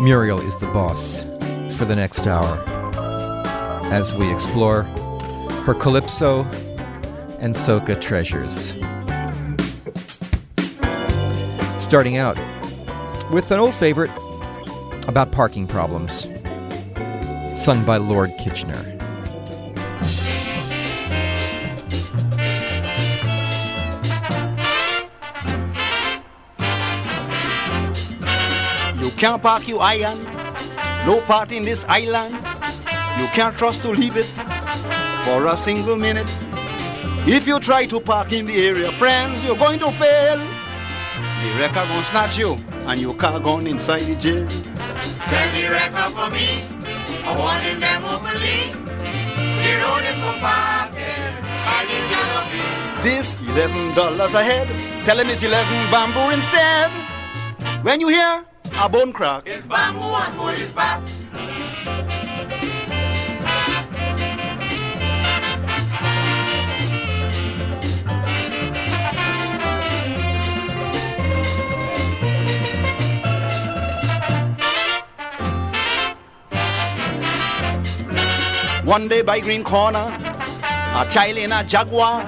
Muriel is the boss for the next hour as we explore her calypso and soca treasures. Starting out with an old favorite about parking problems, sung by Lord Kitchener. Can't park your iron, no part in this island. You can't trust to leave it for a single minute. If you try to park in the area, friends, you're going to fail. The wrecker gonna snatch you and your car gone inside the jail. Tell the wrecker for me, I want in them openly. The road is for parking, and the jalopy. This eleven dollars a head. Tell him it's eleven bamboo instead. When you hear a bone crack, It's bamboo and police back. One day by Green Corner, a child in a Jaguar.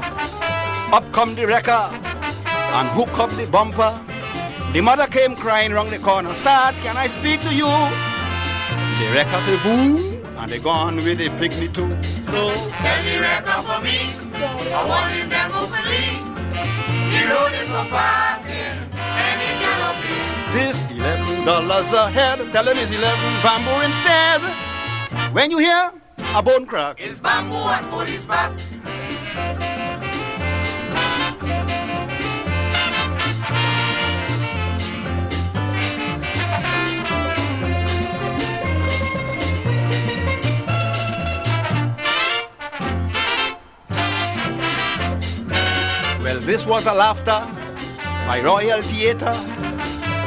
Up come the wrecker and hook up the bumper. The mother came crying round the corner. Sarge, can I speak to you? The wrecker say boom, and they gone with the picnic too. So Tell the wrecker for me, I want in them openly. The road is for parking, and the jalopy. this eleven dollars a head. Tell him it's eleven bamboo instead. When you hear a bone crack, It's bamboo and police back. Well, this was a laughter by Royal Theatre.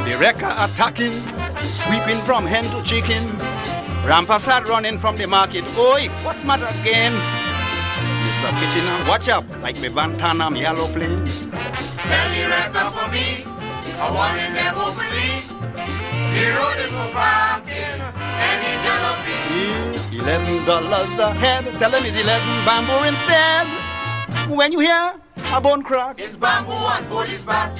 The wrecker attacking, sweeping from hen to chicken. Rampasad running from the market. Oi, what's matter again? Mr. Kitchener, watch up like me Vantanam yellow plane. Tell the wrecker for me, I want in them openly. The road is for parking, and the jalopy. Yes, eleven dollars a head. Tell them it's eleven bamboo instead. When you hear a bone crack, It's bamboo and police back.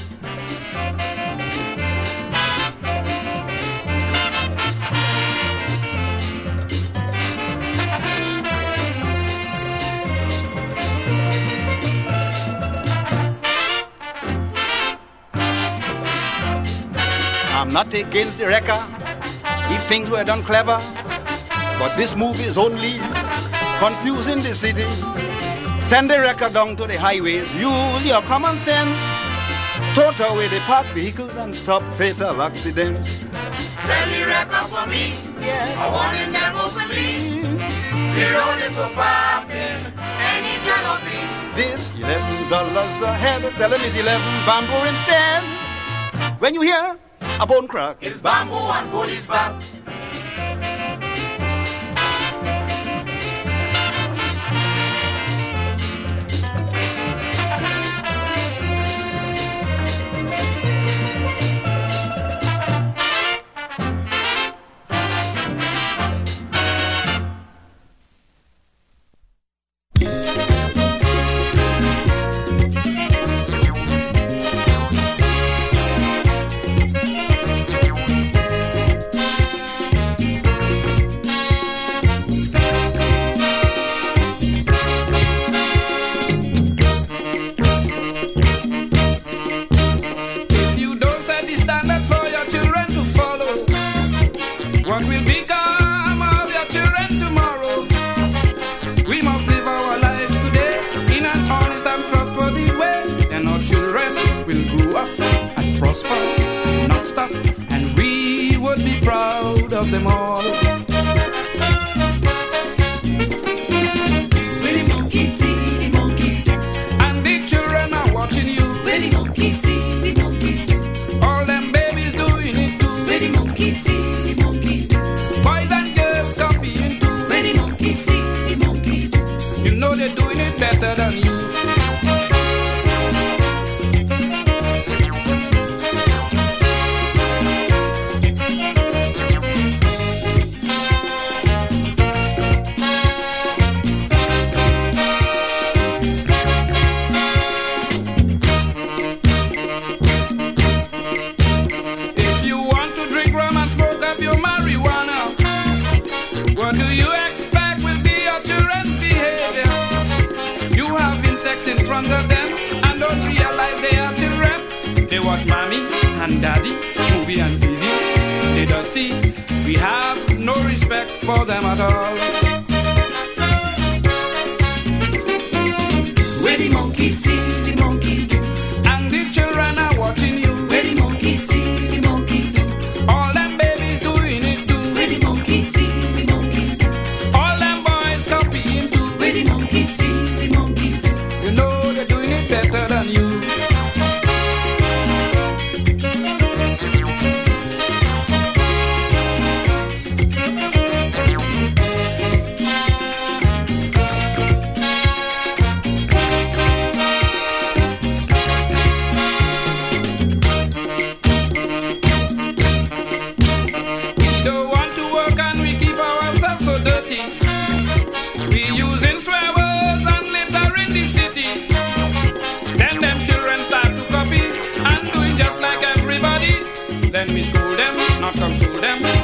I'm not against the wrecker if things were done clever. But this move is only confusing the city. Send the wrecker down to the highways. Use your common sense. Tote away the parked vehicles and stop fatal accidents. Tell the wrecker for me, I want in them openly. The road is for parking, the jalopy. This eleven dollars a head. Tell them it's eleven bamboo instead. When you hear a bone crack, It's bamboo and police back. have no respect for them at all. them.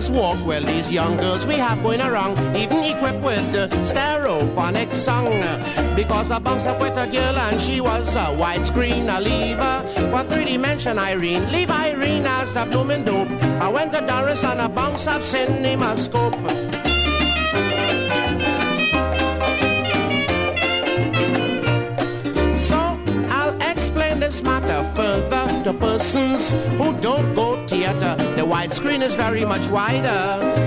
girls walk, well, these young girls we have going around, even equipped with the stereophonic song. Because I bounced up with a girl and she was a widescreen, I leave her for three dimension Irene. Leave Irene as a blooming dope. I went to Doris and I bounce up cinema scope. So I'll explain this matter further to persons who don't go theater. The widescreen is very much wider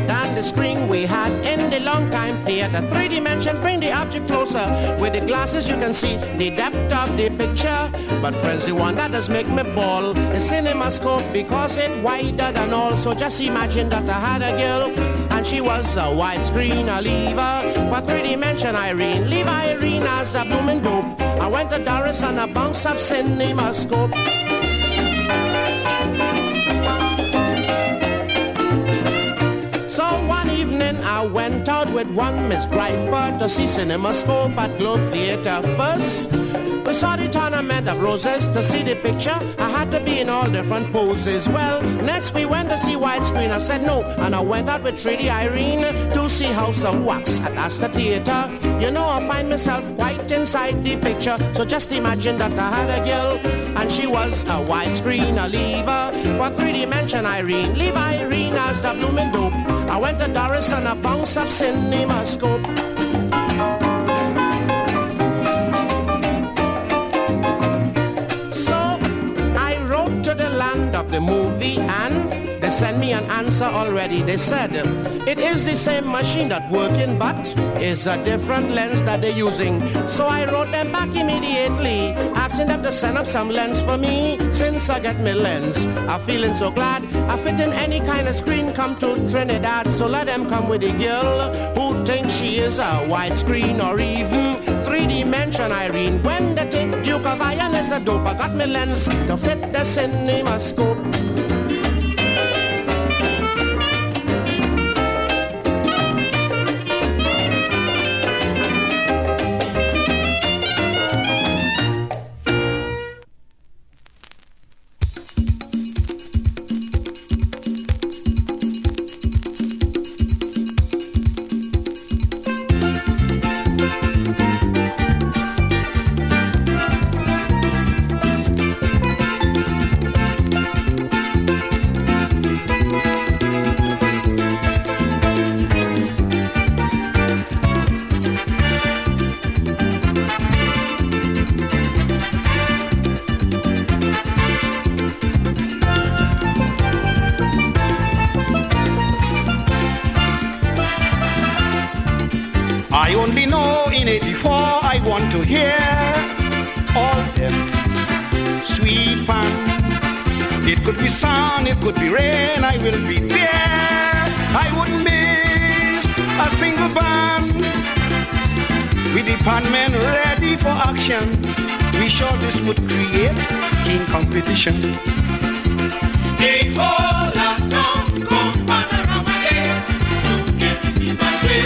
than the screen we had in the long time theater. Three dimension bring the object closer. With the glasses you can see the depth of the picture. But friends, the one that does make me ball is CinemaScope because it wider than all. So just imagine that I had a girl and she was a widescreen a lever for three dimension Irene. Leave Irene as a blooming dope. I went to Doris on a bounce of CinemaScope. Evening I went out with one Miss Griper to see CinemaScope at Globe Theatre first. We saw the tournament of roses to see the picture. I had to be in all different poses. Well, next we went to see widescreen. I said no, and I went out with 3D Irene to see House of Wax at Astor Theatre. You know, I find myself quite inside the picture. So just imagine that I had a girl, and she was a widescreen, a lever for three dimension Irene. Leave Irene as the blooming dope. I went to Doris on a bounce of CinemaScope. So I wrote to the land of the movie and sent me an answer already. They said it is the same machine that working, but it's a different lens that they're using. So I wrote them back immediately, asking them to send up some lens for me. Since I get my lens, I'm feeling so glad. I fit in any kind of screen, come to Trinidad. So let them come with a girl who thinks she is a widescreen or even three dimension Irene. When think Duke of Iron is a dope, I got my lens to fit the cinema to hear all them sweet pan. It could be sun, it could be rain, I will be there. I wouldn't miss a single band. With the pan men ready for action, we sure this would create keen competition. The whole of town come panorama day to get the steam and play,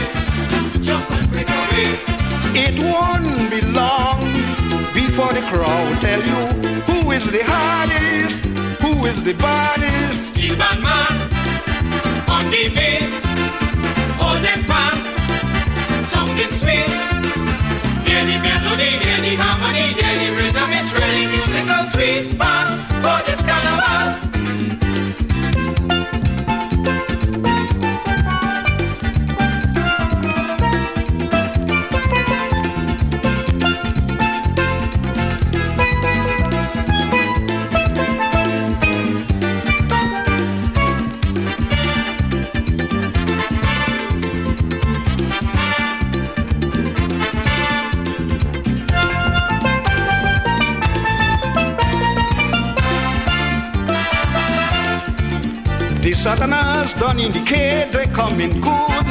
to jump and break away. It won't crowd tell you who is the hardest, who is the baddest. Steel band man on the beat, hold them pan, sounding sweet. Hear the melody, hear the harmony, hear the rhythm, it's really musical sweet band for Done indicate they coming good.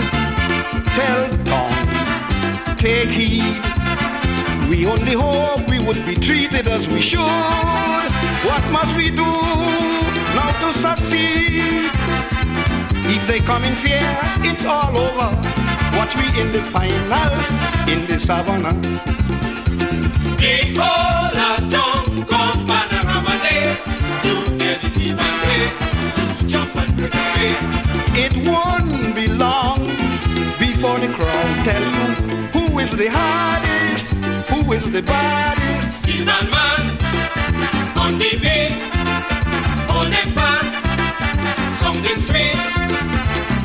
Tell Tom, take heed. We only hope we would be treated as we should. What must we do now to succeed? If they come in fear, it's all over. Watch me in the finals in the savannah. The It won't be long before the crowd tell you who is the hardest, who is the baddest. Steel band man on the beat, hold them pan, sounding sweet.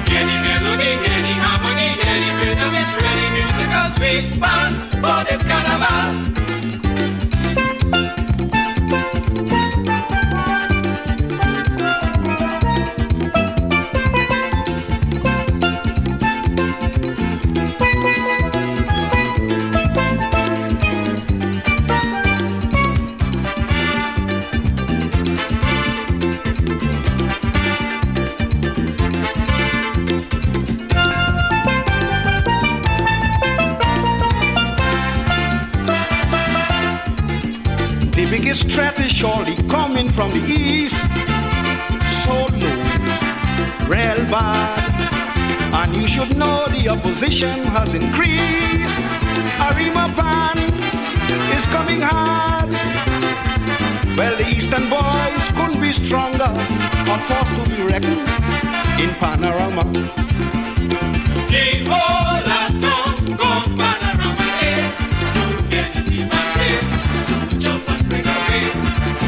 The melody, the harmony, hear the rhythm, it's really musical sweet band for this carnival. The has increased. Arima Pan is coming hard. Well, the Eastern boys couldn't be stronger or forced to be reckoned in Panorama.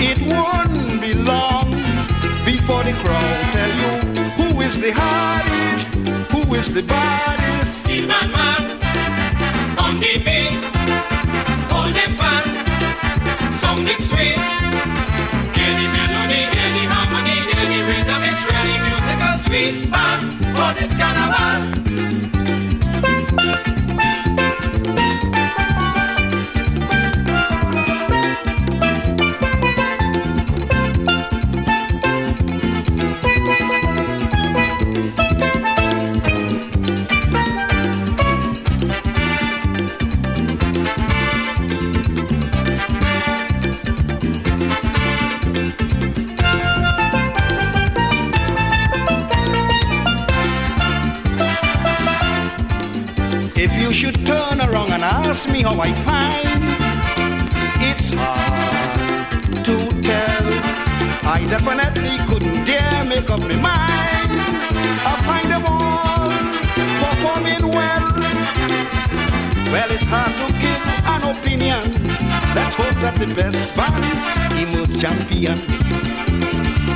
It won't be long before the crowd tell you who is the hardest, who is the baddest. Steel man man on the beat, hold them pan, sounding sweet. The melody, the harmony, the rhythm, it's really musical sweet pan for this carnival. The best band emerge champion.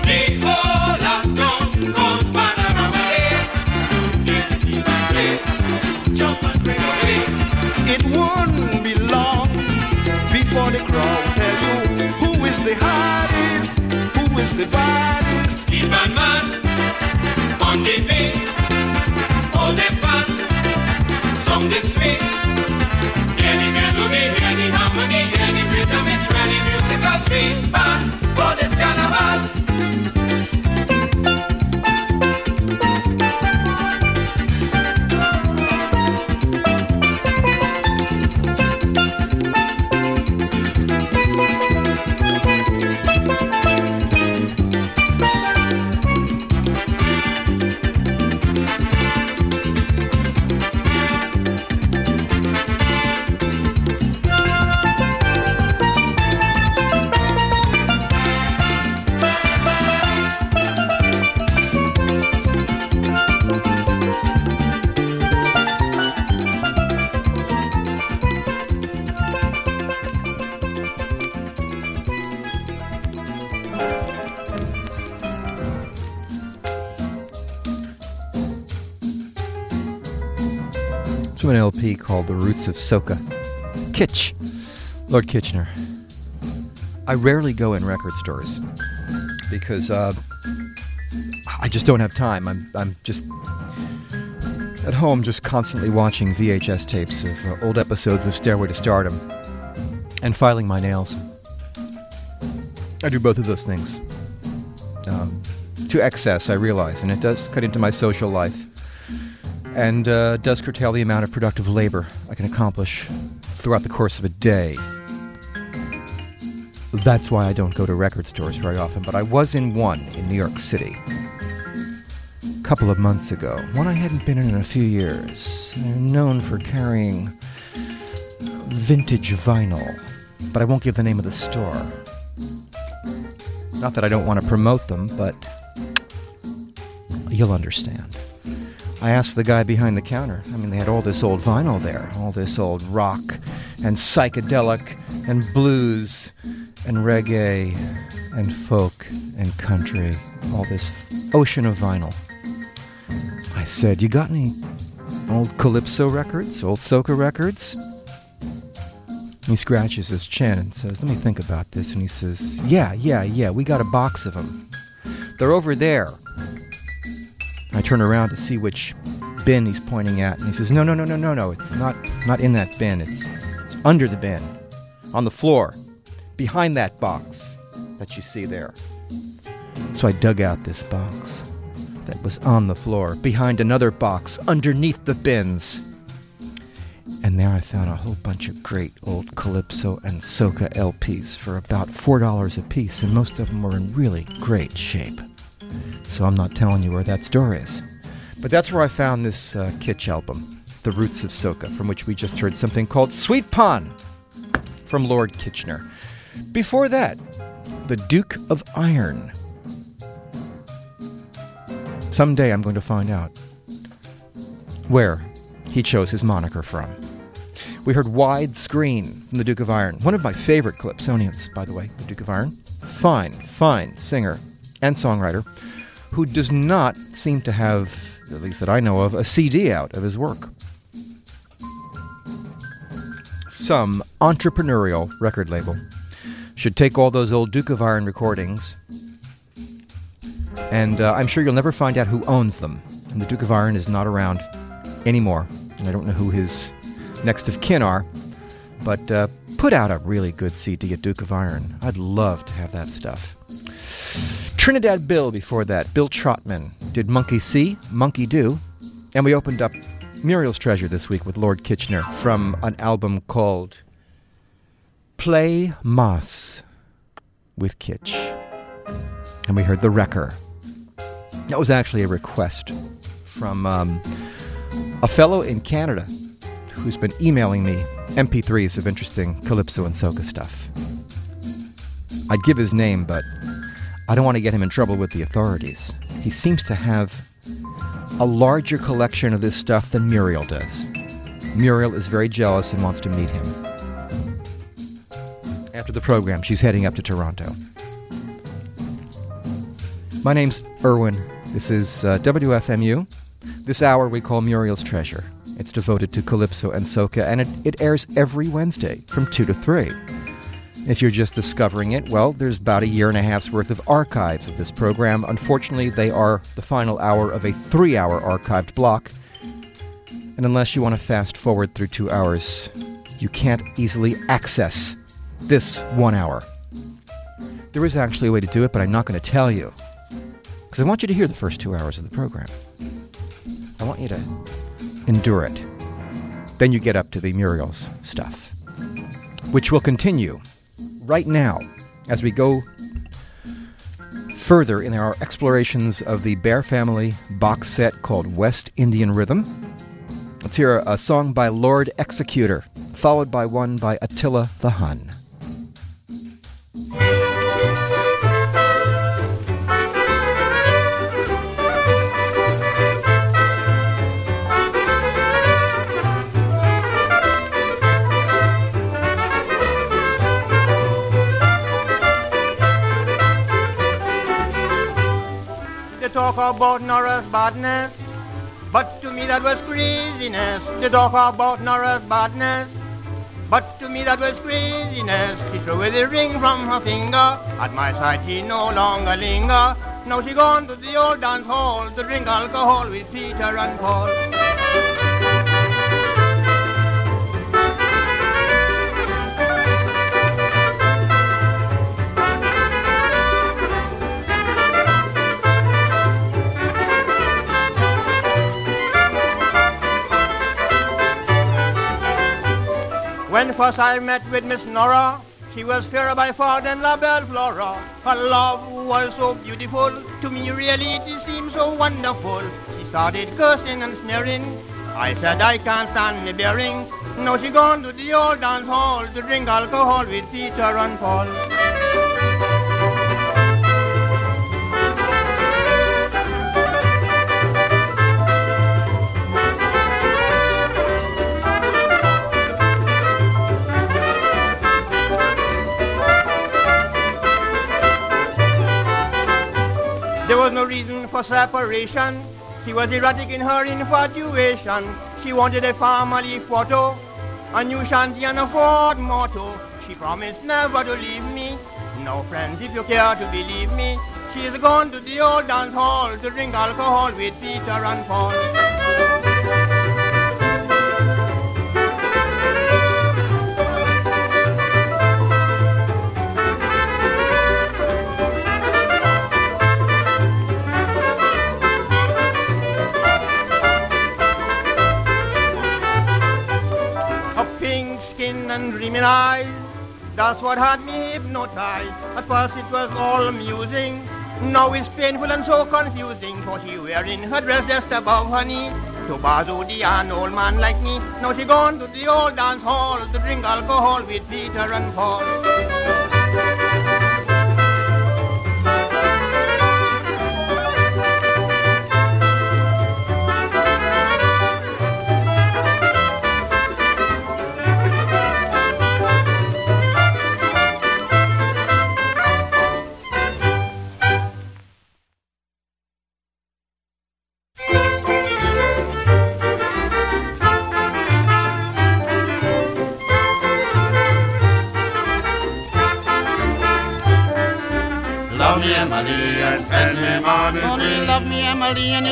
The whole of town come panorama here to get the steam and break, to jump and break away. It won't be long before the crowd tell you who is the hardest, who is the baddest. Steel man man on the beat, hold them pan, sounding sweet. The harmony, rhythm, it's really musical sweet pan for called The Roots of Soca. Kitch, Lord Kitchener. I rarely go in record stores because uh, I just don't have time. I'm, I'm just at home, just constantly watching VHS tapes of uh, old episodes of Stairway to Stardom and filing my nails. I do both of those things um, to excess, I realize, and it does cut into my social life and uh, does curtail the amount of productive labor I can accomplish throughout the course of a day. That's why I don't go to record stores very often, but I was in one in New York City a couple of months ago, one I hadn't been in in a few years. Known for carrying vintage vinyl, but I won't give the name of the store. Not that I don't want to promote them, but you'll understand. I asked the guy behind the counter. I mean, they had all this old vinyl there, all this old rock and psychedelic and blues and reggae and folk and country, all this ocean of vinyl. I said, You got any old Calypso records, old Soca records? He scratches his chin and says, Let me think about this. And he says, Yeah, yeah, yeah, we got a box of them. They're over there. I turn around to see which bin he's pointing at, and he says, "No, no, no, no, no, no. It's not not in that bin. It's, it's under the bin, on the floor, behind that box that you see there." So I dug out this box that was on the floor, behind another box, underneath the bins, and there I found a whole bunch of great old Calypso and Soca LPs for about $4 a piece, and most of them were in really great shape. So I'm not telling you where that store is. But that's where I found this uh, Kitch album, The Roots of Soca, from which we just heard something called Sweet Pan from Lord Kitchener. Before that, The Duke of Iron. Someday I'm going to find out where he chose his moniker from. We heard Widescreen from the Duke of Iron, one of my favorite Calypsonians, by the way, the Duke of Iron. Fine, fine singer and songwriter who does not seem to have, at least that I know of, a CD out of his work. Some entrepreneurial record label should take all those old Duke of Iron recordings, and uh, I'm sure you'll never find out who owns them. And the Duke of Iron is not around anymore, and I don't know who his next of kin are, but uh, put out a really good CD at Duke of Iron. I'd love to have that stuff. Trinidad Bill before that, Bill Trotman did Monkey See, Monkey Do, and we opened up Muriel's Treasure this week with Lord Kitchener from an album called Play Mas' with Kitch. And we heard The Wrecker. That was actually a request from um, a fellow in Canada who's been emailing me MP3s of interesting Calypso and Soca stuff. I'd give his name, but I don't want to get him in trouble with the authorities. He seems to have a larger collection of this stuff than Muriel does. Muriel is very jealous and wants to meet him. After the program, she's heading up to Toronto. My name's Irwin. This is uh, WFMU. This hour we call Muriel's Treasure. It's devoted to Calypso and Soca, and it, it airs every Wednesday from 2 to 3. If you're just discovering it, well, there's about a year and a half's worth of archives of this program. Unfortunately, they are the final hour of a three hour archived block. And unless you want to fast forward through two hours, you can't easily access this one hour. There is actually a way to do it, but I'm not going to tell you. Because I want you to hear the first two hours of the program. I want you to endure it. Then you get up to the Muriel's stuff, which will continue right now as we go further in our explorations of the Bear Family box set called West Indian Rhythm. Let's hear a, song by Lord Executor, followed by one by Atilla the Hun. Talk about Nora's badness, but to me that was craziness. They talk about Nora's badness, but to me that was craziness. She threw away the ring from her finger. At my side she no longer linger. Now she gone to the old dance hall to drink alcohol with Peter and Paul. When first I met with Miss Nora, she was fairer by far than La Belle Flora. Her love was so beautiful, to me really it seemed so wonderful. She started cursing and sneering. I said I can't stand me bearing. Now she gone to the old dance hall to drink alcohol with Peter and Paul. Was no reason for separation. She was erratic in her infatuation. She wanted a family photo, a new shanty and a Ford motto. She promised never to leave me. No friends, if you care to believe me. She's gone to the old dance hall to drink alcohol with Peter and Paul. pink skin and dreaming eyes. That's what had me hypnotized. At first it was all amusing. Now it's painful and so confusing. For she wearing her dress just above her knee. To Bazudi, an old man like me. Now she gone to the old dance hall to drink alcohol with Peter and Paul.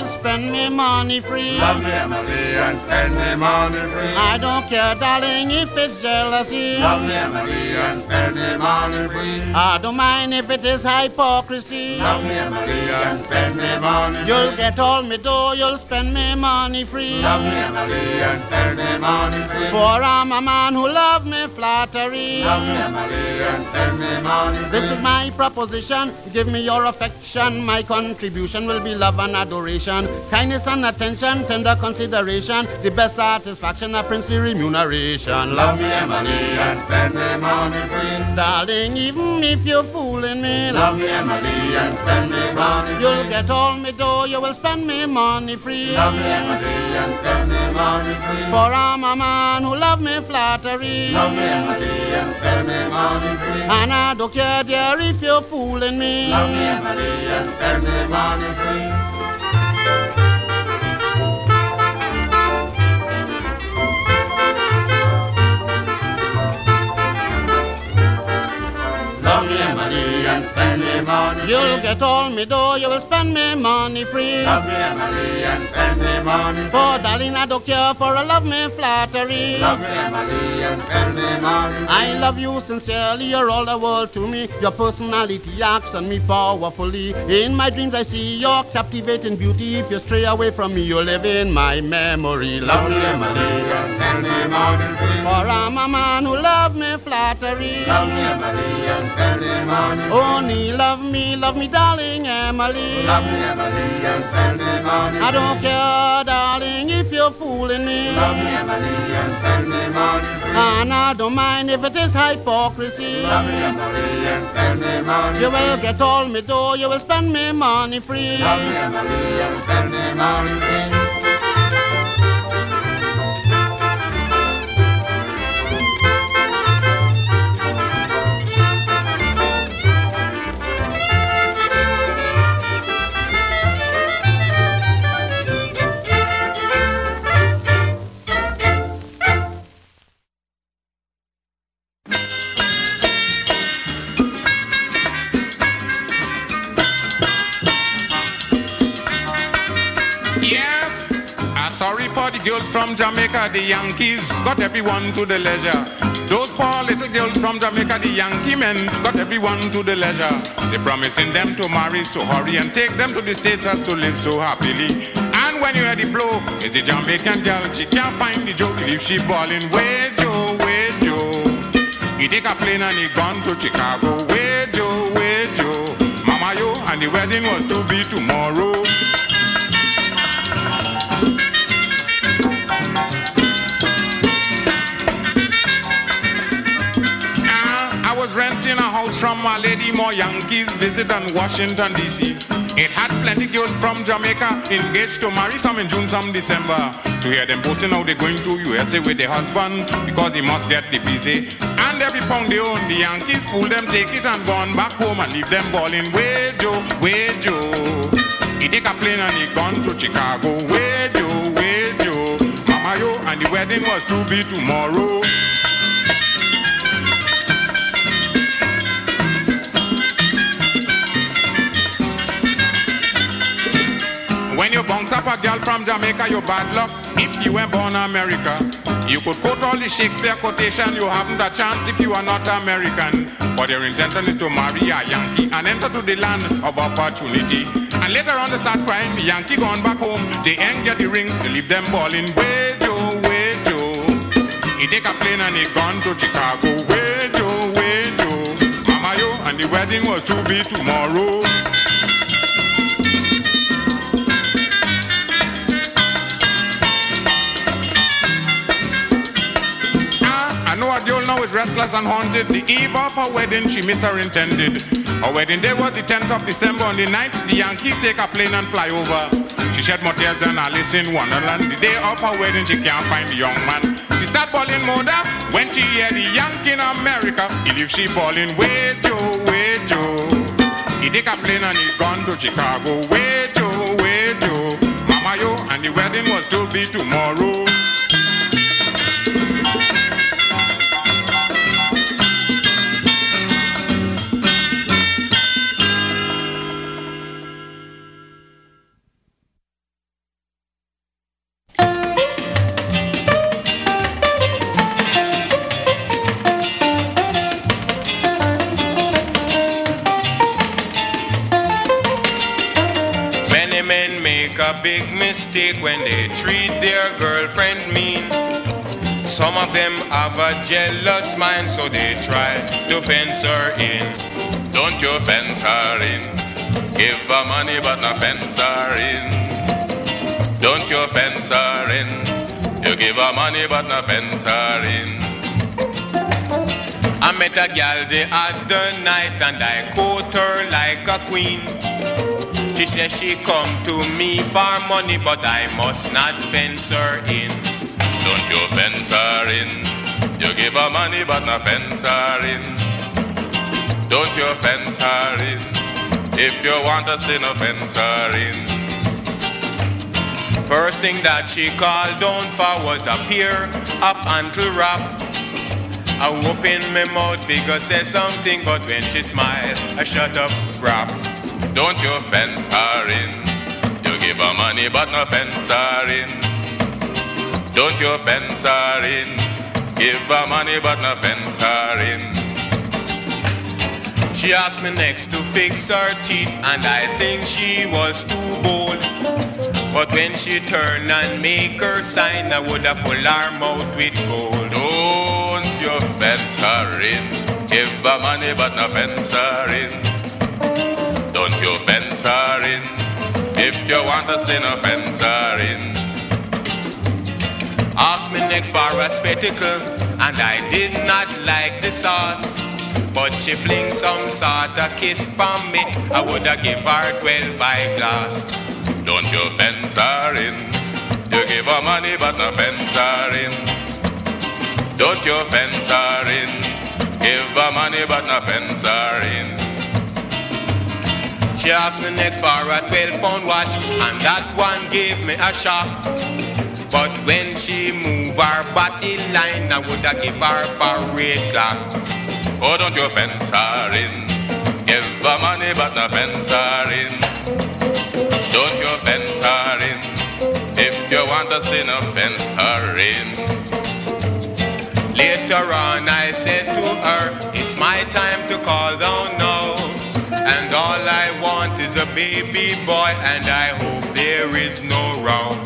And spend me money free. Love me Emily and spend me money free. I don't care, darling, if it's jealousy. Love me Emily and spend me money free. I don't mind if it is hypocrisy. Love me Emily and spend me money free. You'll get all me dough, you'll spend me money free. Love me Emily and spend me money free. For I'm a man who love me flattery. Love me Emily and spend me money free. This is my proposition. Give me your affection. My contribution will be love and adoration. Kindness and attention, tender consideration. The best satisfaction, a princely remuneration. Love me Emily and spend me money free. Darling, even if you're fooling me, Love me Emily and spend me money free. You'll get all me dough, you will spend me money free. Love me Emily and spend me money free. For I'm a man who love me flattery. Love me Emily and spend me money free. And I don't care, dear, if you're fooling me. Love me Emily and spend me money free. Me money free. You'll get all me dough, you will spend me money free. Love me Emily and spend me money free. For darling, I don't care for a love me flattery. Love me Emily and spend me money free. I love you sincerely, you're all the world to me. Your personality acts on me powerfully. In my dreams, I see your captivating beauty. If you stray away from me, you'll live in my memory. Love me Emily and spend me money free. For I'm a man who love me flattery. Love me Emily and spend me money free. Only love me, love me, darling Emily. Love me Emily and spend me money I don't care, darling, if you're fooling me. Love me Emily and spend me money. And I don't mind if it is hypocrisy. Love me Emily and spend me money You will get all me dough, you will spend me money free. Love me Emily and spend me money free. Sorry for the girls from Jamaica, the Yankees got everyone to the leisure. Those poor little girls from Jamaica, the Yankee men got everyone to the leisure. They promising them to marry, so hurry and take them to the States as to live so happily. And when you hear the blow, is a Jamaican girl, she can't find the joke if she ballin'. Way Joe, way Joe. He take a plane and he gone to Chicago. Way Joe, way Joe. Mama yo, and the wedding was to be tomorrow. I was renting a house from a lady more Yankees visit in Washington DC. It had plenty girls from Jamaica engaged to marry some in June, some December. To hear them boasting how they're going to USA with their husband because he must get the visa. And every pound they own, the Yankees fool them, take it and gone back home and leave them balling. Way Joe, way Joe. He take a plane and he gone to Chicago. Way Joe, way Joe. Mama yo, and the wedding was to be tomorrow. You bounce up a girl from Jamaica, you bad luck. If you were born America, you could quote all the Shakespeare quotation. You haven't a chance if you are not American. But your intention is to marry a Yankee and enter to the land of opportunity. And later on they start crying, the Yankee gone back home. They ain't get the ring, they leave them balling. Way Joe, way Joe. He take a plane and he gone to Chicago. Way Joe, way too. Mama, yo, and the wedding was to be tomorrow. I know is restless and haunted. The eve of her wedding, she miss her intended. Her wedding day was the 10th of December. On the 9th, the Yankee take a plane and fly over. She shed more tears than Alice in Wonderland. The day of her wedding, she can't find the young man. She start bawling mother when she hear the Yankee in America. He leave she bawling, wait Joe, wait Joe. He take a plane and he gone to Chicago. Wait Joe, wait Joe. Mama yo, and the wedding was to be tomorrow. Mistake when they treat their girlfriend mean. Some of them have a jealous mind, so they try to fence her in. Don't you fence her in. Give her money, but not fence her in. Don't you fence her in. You give her money, but not fence her in. I met a gal the other night and I quote her like a queen. She says she come to me for money, but I must not fence her in. Don't you fence her in. You give her money, but not fence her in. Don't you fence her in. If you want us, then fence her in. First thing that she called down for was a pair of ankle wrap. I open my mouth, figure say something, but when she smile, I shut up, rap. Don't you fence her in. You give her money, but no fence her in. Don't you fence her in. Give her money, but no fence her in. She asked me next to fix her teeth, and I think she was too bold. But when she turned and make her sign, I would have full her mouth with gold. Don't you fence her in. Give her money, but no fence her in. Don't you fence her in. If you want us, then no fence her in. Asked me next for a spectacle, and I did not like the sauce. But she fling some sort of kiss for me. I woulda give her twelve eyeglass. Don't you fence her in. You give her money, but no fence her in. Don't you fence her in. Give her money, but no fence her in. She asked me next for a 12 pound watch, and that one gave me a shock. But when she move her body line, I woulda give her parade clock. Oh, don't you fence her in. Give her money, but no fence her in. Don't you fence her in. If you want to stay, no fence her in. Later on, I said to her, It's my time to call down now. And all I want is a baby boy, and I hope there is no wrong.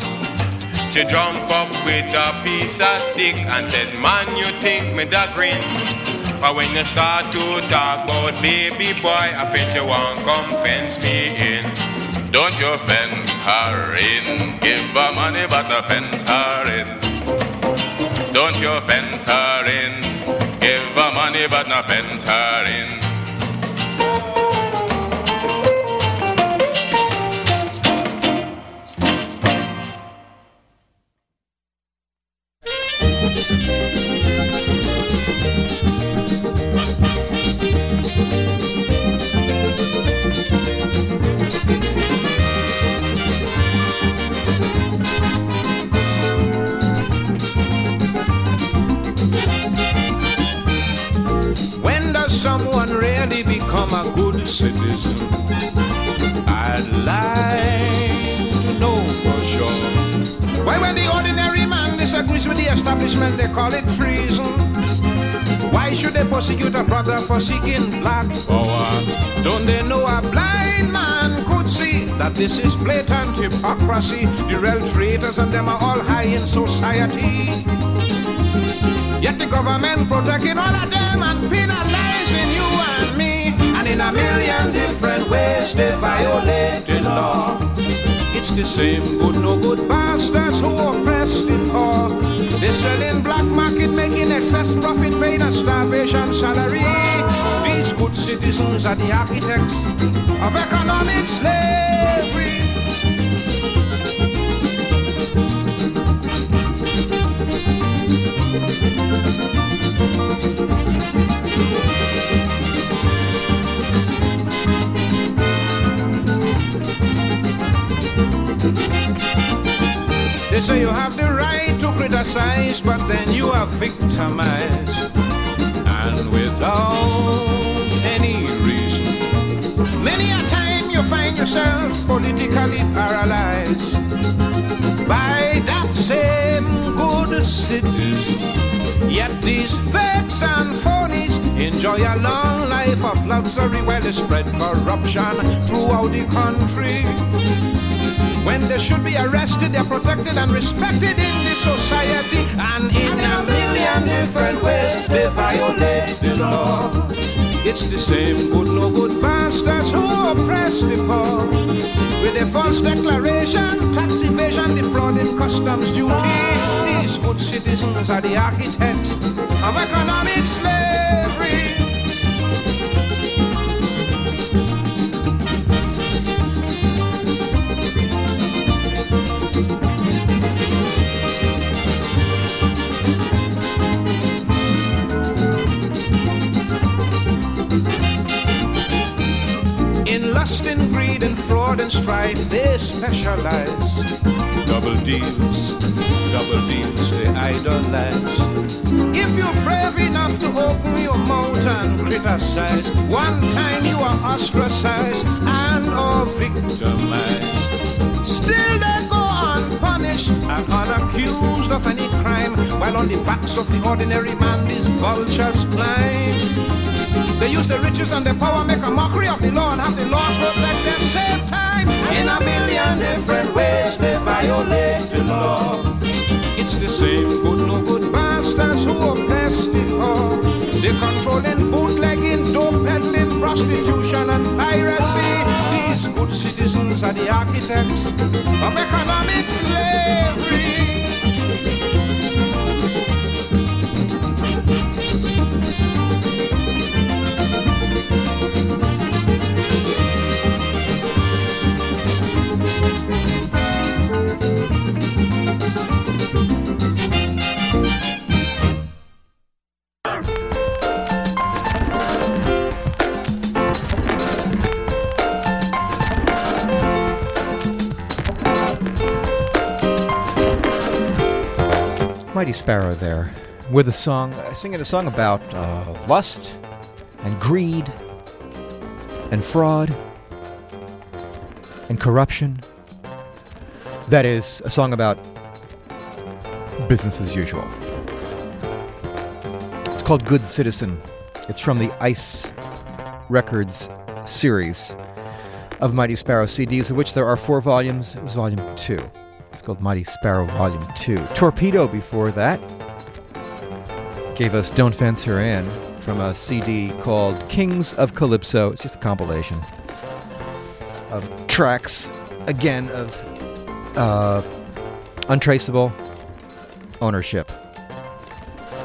She jump up with a piece of stick and says, Man, you think me da grin? But when you start to talk about baby boy, I think you want come fence me in. Don't you fence her in. Give her money, but no fence her in. Don't you fence her in. Give her money, but no fence her in. Citizen? I'd like to know for sure. Why, when the ordinary man disagrees with the establishment, they call it treason. Why should they persecute a brother for seeking black power? Oh, uh, don't they know a blind man could see that this is blatant hypocrisy? The real traitors and them are all high in society. Yet the government protecting all of them and penalizing in a million different ways they violate the law. It's the same good no good bastards who oppress the poor. They sell in black market, making excess profit, paid a starvation salary. These good citizens are the architects of economic slavery. They say you have the right to criticize, but then you are victimized. And without any reason. Many a time you find yourself politically paralyzed by that same good citizen. Yet these fakes and phonies enjoy a long life of luxury while they spread corruption throughout the country. When they should be arrested, they're protected and respected in this society. And in a million different ways, they violate the law. It's the same good, no good bastards who oppress the poor. With a false declaration, tax evasion, defrauding customs duty. These good citizens are the architects of economic slavery. And strife, they specialize. Double deals, double deals, they idolize. If you're brave enough to open your mouth and criticize, one time you are ostracized and or victimized. Still they go unpunished and unaccused of any crime, while on the backs of the ordinary man these vultures climb. They use the riches and the power, make a mockery of the law and have the law protect them. Same time, in a million different ways, they violate the law. It's the same good, no good bastards who oppress the poor. They're controlling bootlegging, dope peddling, prostitution and piracy. These good citizens are the architects of economic slavery. Mighty Sparrow there, with a song, singing a song about uh, lust and greed and fraud and corruption. That is a song about business as usual. It's called Good Citizen. It's from the Ice Records series of Mighty Sparrow CDs, of which there are four volumes. It was volume two. Called Mighty Sparrow Volume 2. Torpedo before that gave us Don't Fence Her In from a CD called Kings of Calypso. It's just a compilation of tracks, again, of uh, untraceable ownership.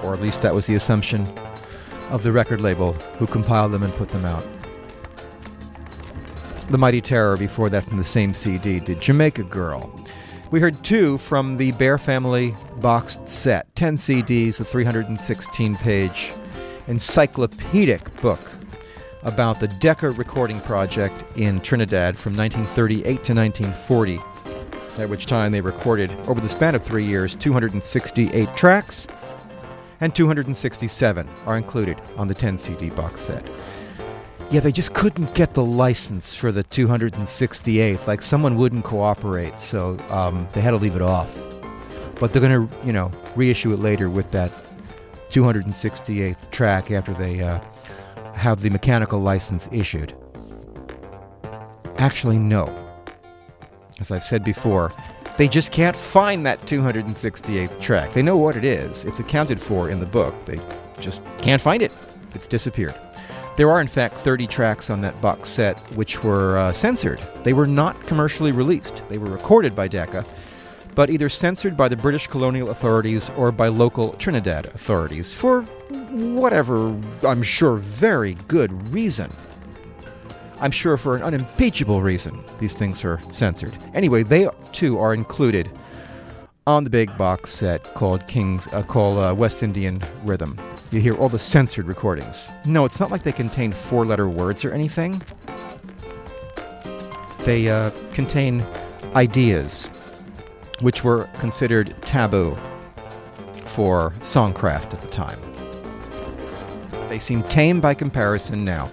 Or at least that was the assumption of the record label who compiled them and put them out. The Mighty Terror before that from the same CD did Jamaica Girl. We heard two from the Bear Family boxed set 10 CDs, a 316 page encyclopedic book about the Decca recording project in Trinidad from 1938 to 1940, at which time they recorded, over the span of three years, 268 tracks, and 267 are included on the 10 CD box set. Yeah, they just couldn't get the license for the 268th. Like someone wouldn't cooperate, so um, they had to leave it off. But they're going to, you know, reissue it later with that 268th track after they uh, have the mechanical license issued. Actually, no. As I've said before, they just can't find that 268th track. They know what it is. It's accounted for in the book. They just can't find it. It's disappeared. There are, in fact, 30 tracks on that box set which were uh, censored. They were not commercially released. They were recorded by Decca, but either censored by the British colonial authorities or by local Trinidad authorities for whatever, I'm sure, very good reason. I'm sure for an unimpeachable reason these things are censored. Anyway, they too are included on the big box set called King's uh, called uh, West Indian Rhythm. You hear all the censored recordings. No, it's not like they contain four-letter words or anything. They uh, contain ideas which were considered taboo for songcraft at the time. They seem tame by comparison now.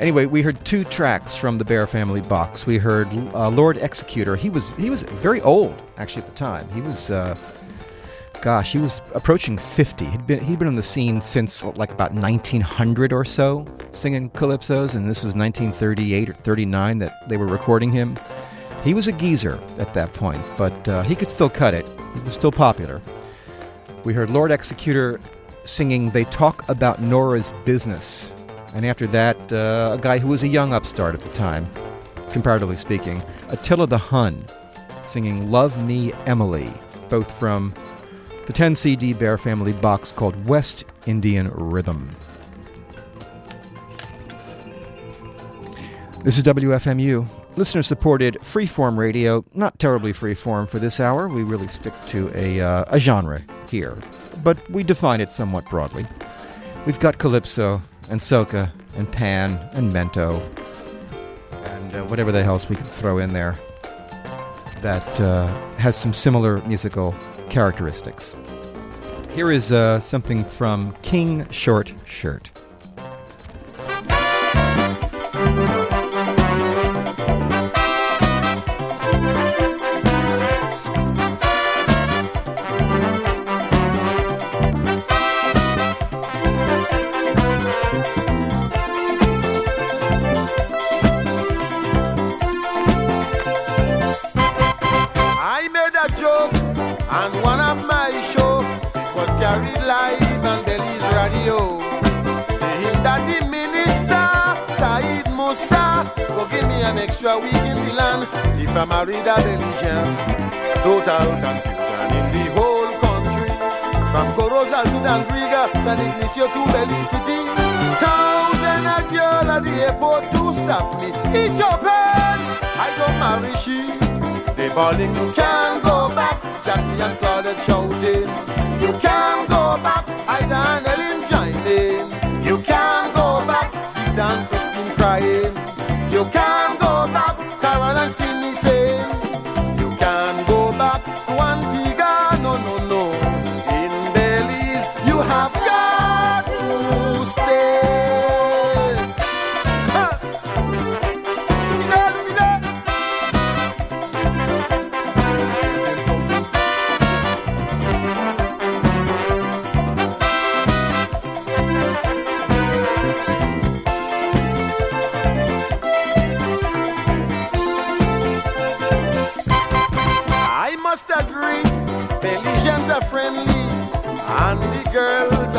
Anyway, we heard two tracks from the Bear Family box. We heard uh, Lord Executor. He was he was very old actually at the time. He was, uh, gosh, he was approaching fifty. He'd been he'd been on the scene since like about 1900 or so, singing calypsos, and this was 1938 or 39 that they were recording him. He was a geezer at that point, but uh, he could still cut it. He was still popular. We heard Lord Executor singing They Talk About Nora's Badness. And after that, uh, a guy who was a young upstart at the time, comparatively speaking, Atilla the Hun, singing Love Me Emily, both from the 10 CD Bear Family box called West Indian Rhythm. This is WFMU, listener supported freeform radio. Not terribly freeform for this hour. We really stick to a, uh, a genre here, but we define it somewhat broadly. We've got calypso and soca and pan and mento and uh, whatever the hell else we can throw in there that uh, has some similar musical characteristics. Here is uh, something from King Short Shirt. Ignacio to Belize City. Thousand a girl at the airport to stop me. It's open. I don't marry she. They bawling, you can't go back. Jackie and Claudette shouting, you can't go back.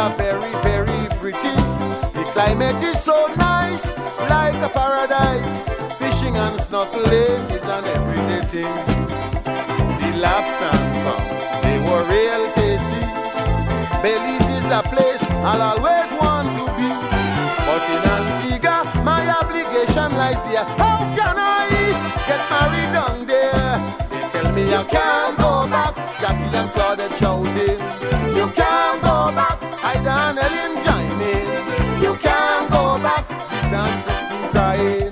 Are very, very pretty. The climate is so nice, like a paradise. Fishing and snorkeling is an everyday thing. The lobster and they were real tasty. Belize is a place I'll always want to be. But in Antigua, my obligation lies there. How can I get married down there? They tell me I can't go back. Jackie and Claudette shouting. You can't and joining. You can't go back. Zita and Christine crying.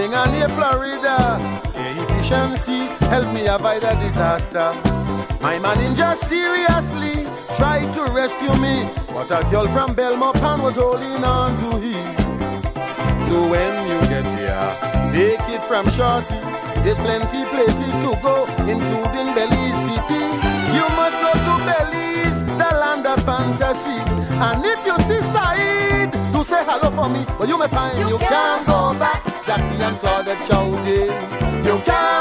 Traveling on near Florida. The efficiency helped me avoid a disaster. My manager seriously tried to rescue me, but a girl from Belmopan was holding on to him. So when you get there, take it from Shorty. There's plenty places to go, including Belize City. You must go to Belize, the land of fantasy. And if you see Said, do say hello for me. But you may find you, can't go back. Jackie and Claudette shouting. You can't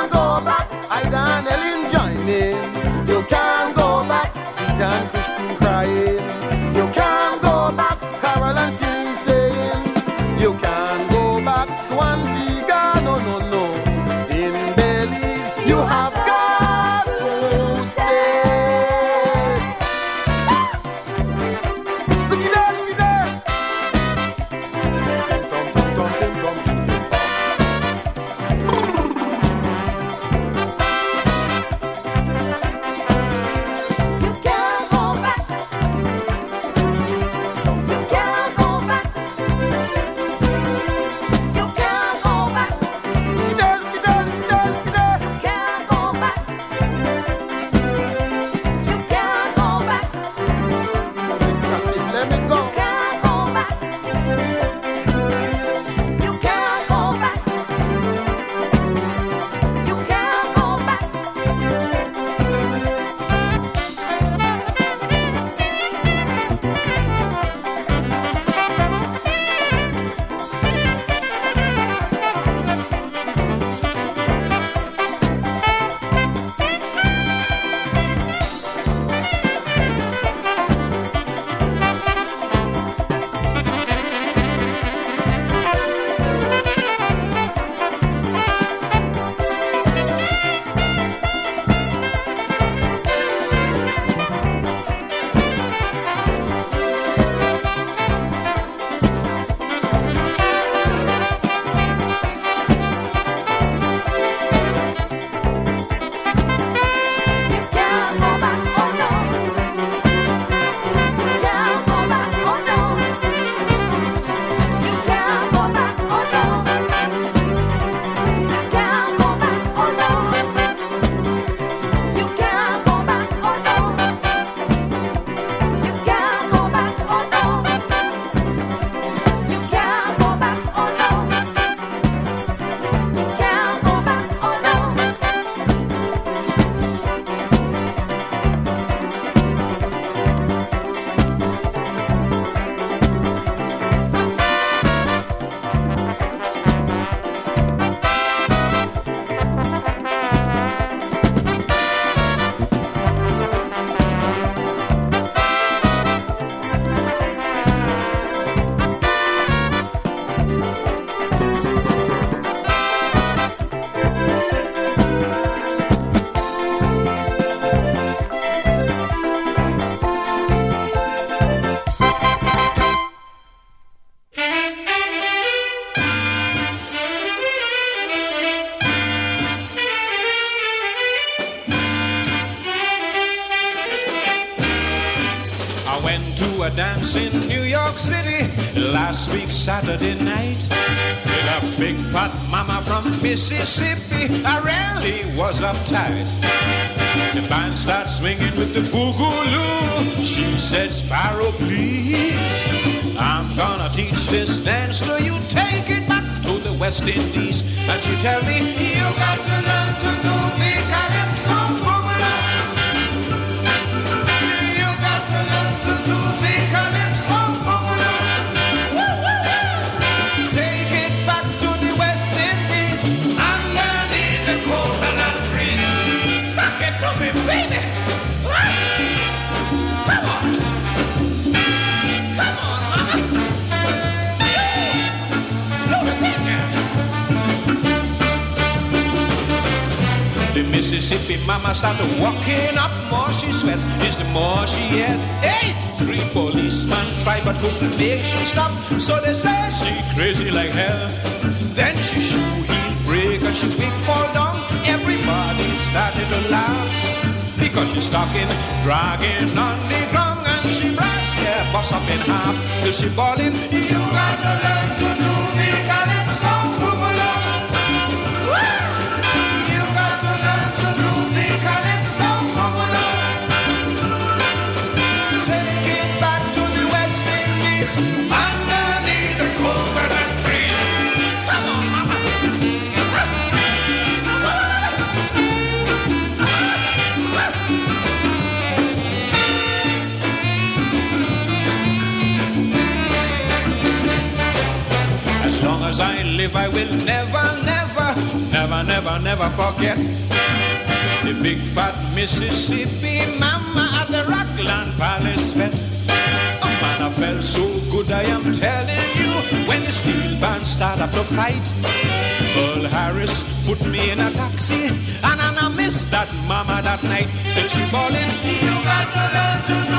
Saturday night with a big fat mama from Mississippi. I really was uptight. The band started swinging with the boogaloo. She said, Sparrow, please. I'm gonna teach this dance to you. Take it back to the West Indies. And she tell me, you got to started walking up. More she sweats is the more she had. Hey, three policemen tried but couldn't make she stop. So they say she crazy like hell. Then she shoe heel break and she quick fall down. Everybody started to laugh because she's talking, dragging on the ground and she brush yeah, bust up in half till she bawling. You got to learn to live, I will never, never, never, never, never forget the big fat Mississippi mama at the Rockland Palace Fest. Oh man, I felt so good, I am telling you, when the steel band started up to fight. Earl Harris put me in a taxi, and, I missed that mama that night. Till she bawling, you got to learn to do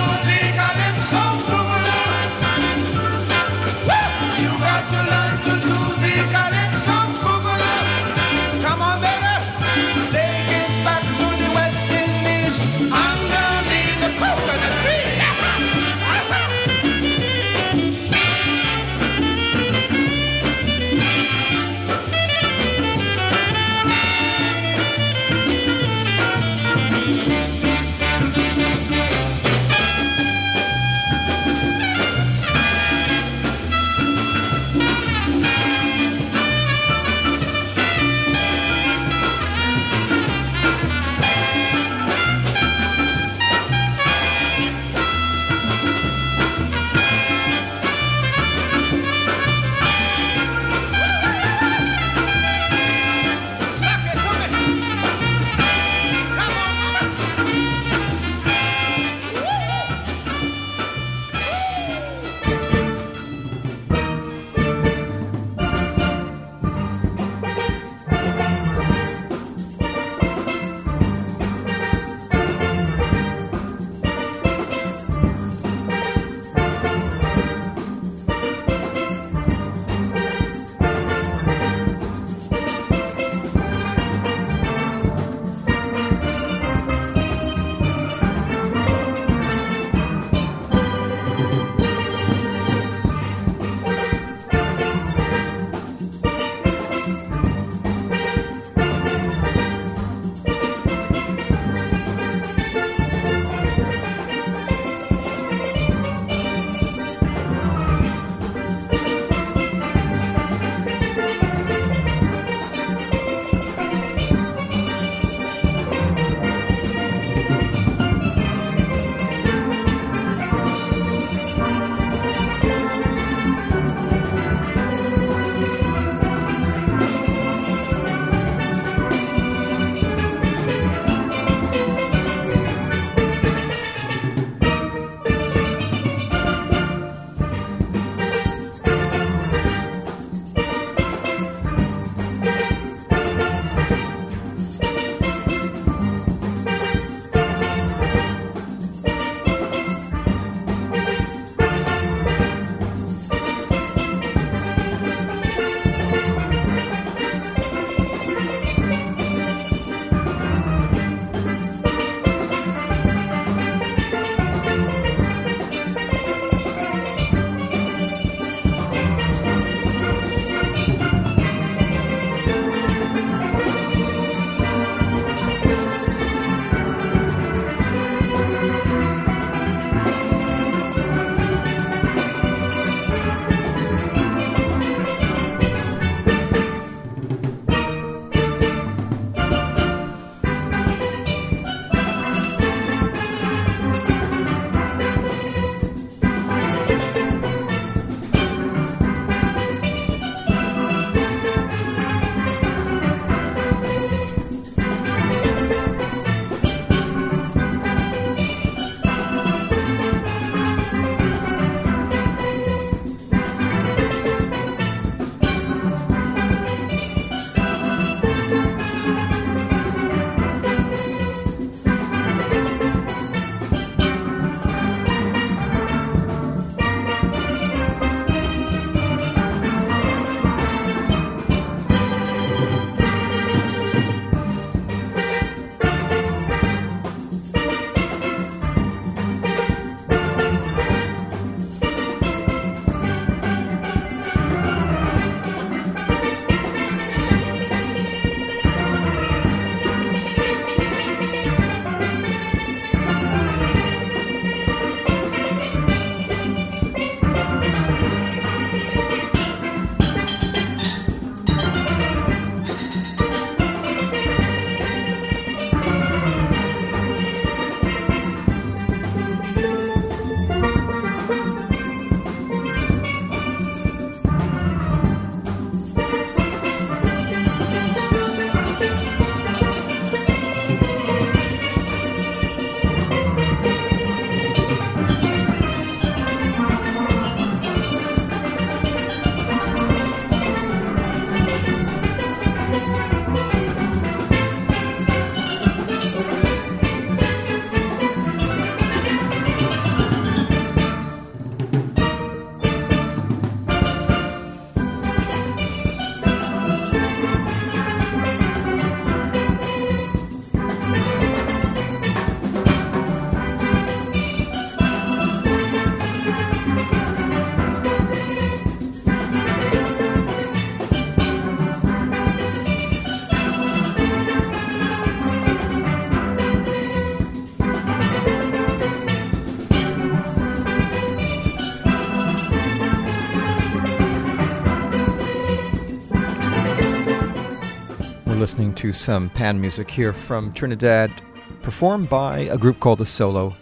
listening to some pan music here from Trinidad, performed by a group called the Solo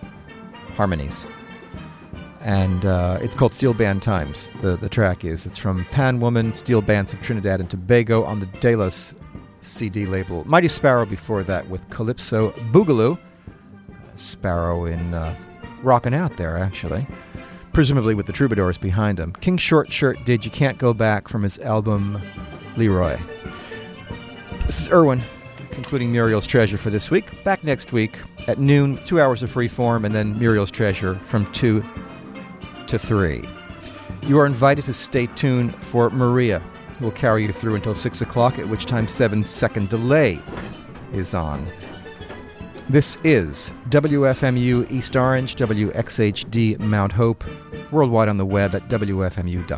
Harmonites. And uh, it's called Steel Band Times. The, the track is. It's from Pan Woman, Steel Bands of Trinidad and Tobago on the Delos CD label. Mighty Sparrow before that with Calypso Boogaloo. Sparrow in uh, rocking out there, actually. Presumably with the troubadours behind him. King Short Shirt did You Can't Go Back from his album Leroy. This is Irwin, concluding Muriel's Treasure for this week. Back next week at noon, two hours of free form, and then Muriel's Treasure from 2 to 3. You are invited to stay tuned for Maria, who will carry you through until 6 o'clock, at which time 7 second delay is on. This is WFMU East Orange, WXHD Mount Hope, worldwide on the web at WFMU.org.